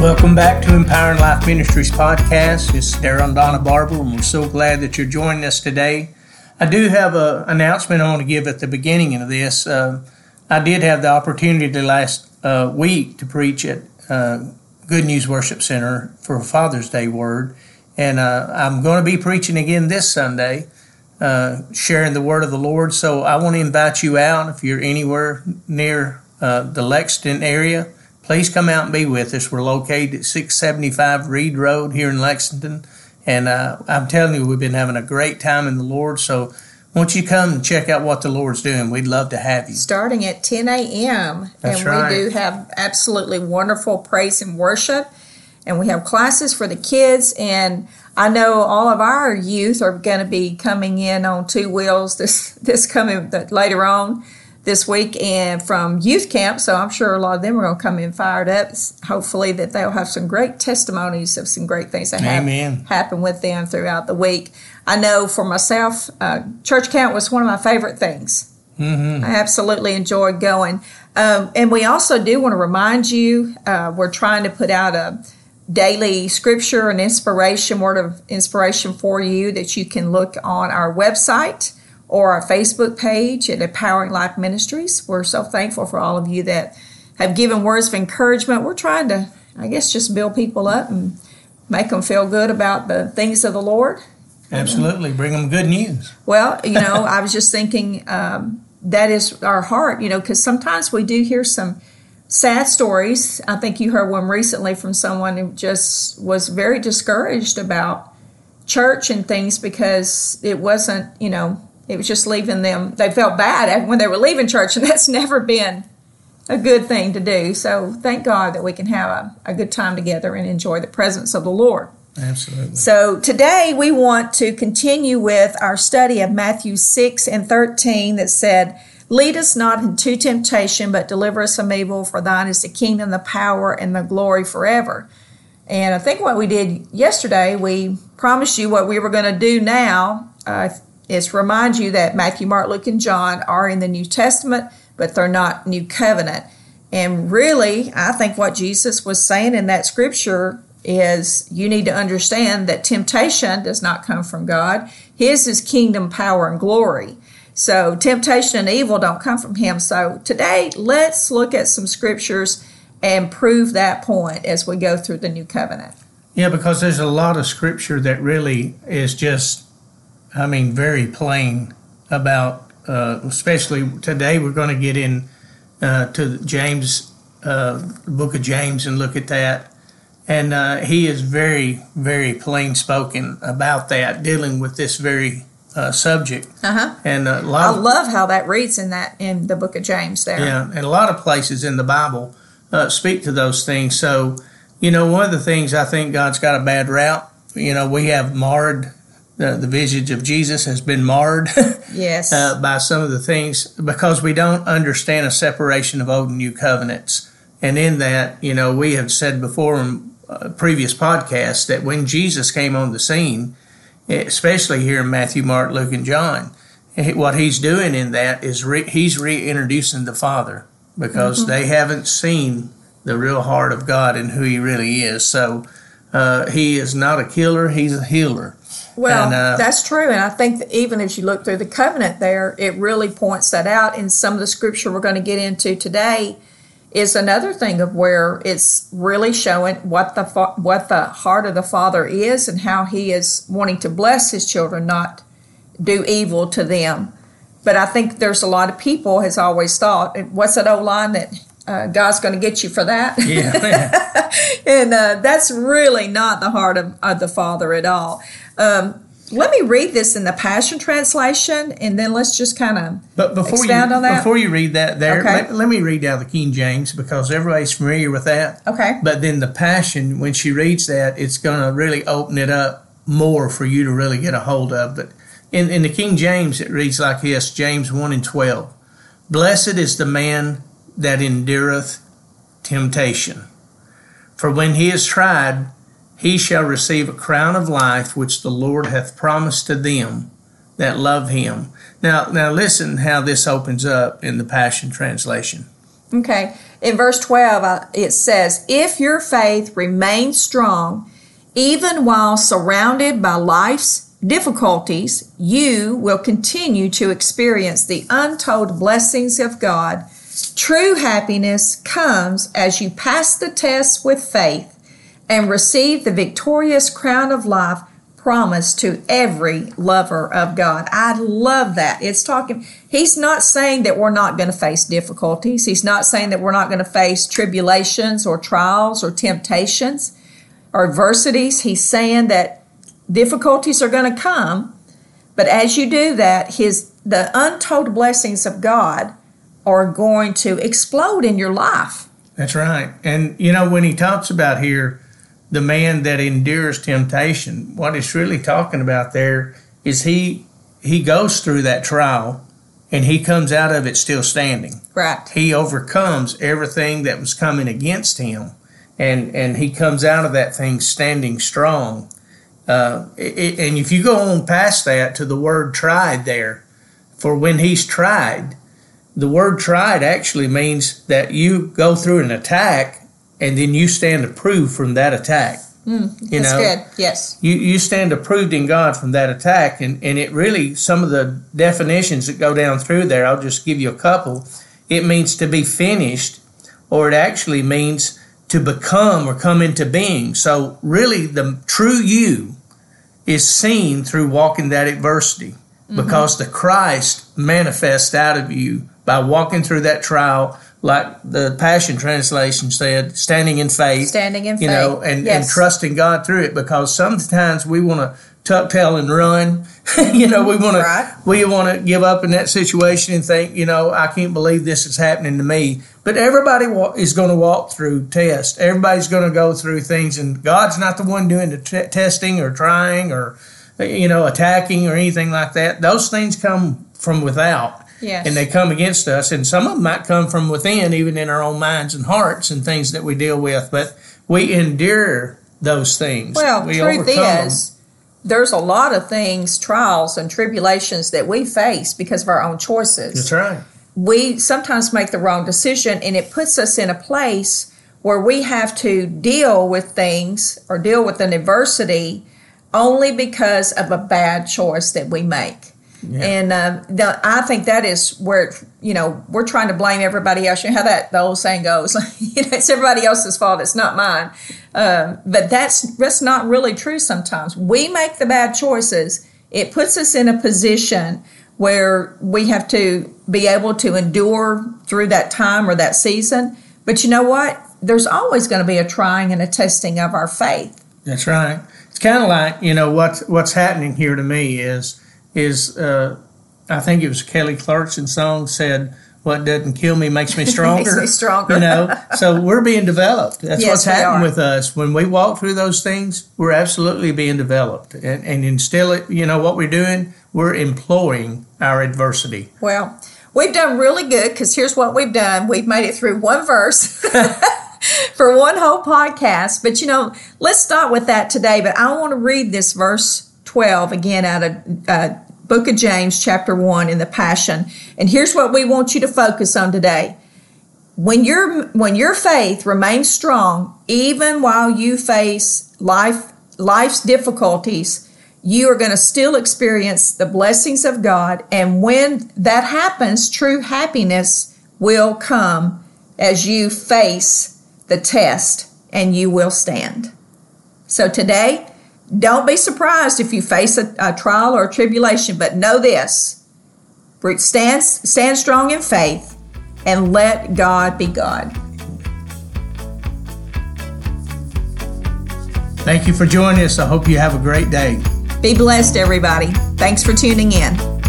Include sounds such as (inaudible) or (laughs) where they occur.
Welcome back to Empowering Life Ministries podcast. It's Darren Donna Barber, and we're so glad that you're joining us today. I do have an announcement I want to give at the beginning of this. Uh, I did have the opportunity last uh, week to preach at uh, Good News Worship Center for Father's Day Word, and uh, I'm going to be preaching again this Sunday, uh, sharing the Word of the Lord. So I want to invite you out if you're anywhere near uh, the Lexington area please come out and be with us. We're located at 675 Reed Road here in Lexington. And uh, I'm telling you, we've been having a great time in the Lord. So won't you come and check out what the Lord's doing? We'd love to have you. Starting at 10 a.m. That's and right. we do have absolutely wonderful praise and worship. And we have classes for the kids. And I know all of our youth are going to be coming in on two wheels this, (laughs) this coming later on this week and from youth camp. So I'm sure a lot of them are going to come in fired up. Hopefully that they'll have some great testimonies of some great things that have happened with them throughout the week. I know for myself, uh, church camp was one of my favorite things. Mm-hmm. I absolutely enjoyed going. Um, and we also do want to remind you, uh, we're trying to put out a daily scripture and inspiration, word of inspiration for you that you can look on our website or our Facebook page at Empowering Life Ministries. We're so thankful for all of you that have given words of encouragement. We're trying to, I guess, just build people up and make them feel good about the things of the Lord. Absolutely. Bring them good news. Well, you know, I was just thinking um, that is our heart, you know, because sometimes we do hear some sad stories. I think you heard one recently from someone who just was very discouraged about church and things because it wasn't, you know, it was just leaving them. They felt bad (laughs) when they were leaving church, and that's never been a good thing to do. So thank God that we can have a, a good time together and enjoy the presence of the Lord. Absolutely. So today we want to continue with our study of Matthew 6 and 13 that said, Lead us not into temptation, but deliver us from evil, for thine is the kingdom, the power, and the glory forever. And I think what we did yesterday, we promised you what we were going to do now. Uh, is remind you that Matthew, Mark, Luke, and John are in the New Testament, but they're not New Covenant. And really, I think what Jesus was saying in that scripture is you need to understand that temptation does not come from God. His is kingdom, power, and glory. So temptation and evil don't come from him. So today, let's look at some scriptures and prove that point as we go through the new covenant. Yeah, because there's a lot of scripture that really is just I mean, very plain about, uh, especially today, we're going to get in uh, to James, uh, book of James, and look at that. And uh, he is very, very plain spoken about that, dealing with this very uh, subject. Uh-huh. And a I lot of, love how that reads in that in the book of James there. yeah, and a lot of places in the Bible uh, speak to those things. So, you know, one of the things I think God's got a bad route. You know, we have marred the, the visage of Jesus has been marred (laughs) Yes. uh, by some of the things because we don't understand a separation of old and new covenants. And in that, you know, we have said before in uh, previous podcasts that when Jesus came on the scene, especially here in Matthew, Mark, Luke, and John, eh, what he's doing in that is re- he's reintroducing the Father because they haven't seen the real heart of God and who he really is. So uh, he is not a killer, he's a healer. Well, And, uh, that's true. And I think that even as you look through the covenant there, it really points that out. And some of the scripture we're going to get into today is another thing of where it's really showing what the fa- what the heart of the father is and how he is wanting to bless his children, not do evil to them. But I think there's a lot of people has always thought, what's that old line that uh, God's going to get you for that? Yeah. (laughs) (laughs) (laughs) and uh, that's really not the heart of, of the Father at all. Um, let me read this in the Passion Translation, and then let's just kind of But before expound you on that. before you read that there, Okay. let, let me read out the King James because everybody's familiar with that. okay, But then the Passion, when she reads that, it's going to really open it up more for you to really get a hold of. But in, in the King James, it reads like this James 1 and 12. Blessed is the man that endureth temptation. For when he is tried, he shall receive a crown of life which the Lord hath promised to them that love him. Now, now listen how this opens up in the Passion Translation. Okay. In verse 12, uh, it says, If your faith remains strong, even while surrounded by life's difficulties, you will continue to experience the untold blessings of God. True happiness comes as you pass the test with faith and receive the victorious crown of life promised to every lover of God. I love that. It's talking, he's not saying that we're not going to face difficulties. He's not saying that we're not going to face tribulations or trials or temptations or adversities. He's saying that difficulties are going to come, but as you do that, his the untold blessings of God are going to explode in your life. That's right. And you know when he talks about here the man that endures temptation. What it's really talking about there is he he goes through that trial and he comes out of it still standing. Right. He overcomes everything that was coming against him, and and he comes out of that thing standing strong. Uh, it, and if you go on past that to the word tried there, for when he's tried, the word tried actually means that you go through an attack and then you stand approved from that attack. Mm, you that's know, good. Yes. You you stand approved in God from that attack, and and it really some of the definitions that go down through there. I'll just give you a couple. It means to be finished, or it actually means to become or come into being. So really, the true you is seen through walking that adversity, mm-hmm. because the Christ manifests out of you by walking through that trial like the Passion Translation said, standing in faith. Standing in you faith. know, and, yes. and trusting God through it because sometimes we want to tuck tail and run. (laughs) you know, we want right. to we want to give up in that situation and think, you know, I can't believe this is happening to me. But everybody is going to walk through tests. Everybody's going to go through things, and God's not the one doing the t- testing or trying or you know attacking or anything like that. Those things come from without. Yes. And they come against us, and some of them might come from within, even in our own minds and hearts and things that we deal with. But we endure those things. Well, we truth is, them. there's a lot of things, trials and tribulations that we face because of our own choices. That's right. We sometimes make the wrong decision, and it puts us in a place where we have to deal with things or deal with an adversity only because of a bad choice that we make. Yeah. And uh, the, I think that is where you know we're trying to blame everybody else. You know how that the old saying goes, (laughs) you know, it's everybody else's fault. It's not mine. Um, but that's that's not really true. Sometimes we make the bad choices. It puts us in a position where we have to be able to endure through that time or that season. But you know what? There's always going to be a trying and a testing of our faith. That's right. It's kind of like you know what's what's happening here to me is is uh, I think it was Kelly Clarkson song said, "What doesn't kill me makes me stronger." (laughs) makes me stronger. you know, so we're being developed. That's yes, what's happening with us when we walk through those things. We're absolutely being developed, and, and instill it. You know what we're doing? We're employing our adversity. Well, we've done really good because here's what we've done: we've made it through one verse. (laughs) for one whole podcast. But you know, let's start with that today. But I want to read this verse 12, again out of uh, Book of James, chapter 1 in the Passion. And here's what we want you to focus on today. When your when your faith remains strong, even while you face life life's difficulties, you are going to still experience the blessings of God. And when that happens, true happiness will come as you face the test and you will stand. So today, don't be surprised if you face a, a trial or a tribulation, but know this stand, stand strong in faith and let God be God. Thank you for joining us. I hope you have a great day. Be blessed, everybody. Thanks for tuning in.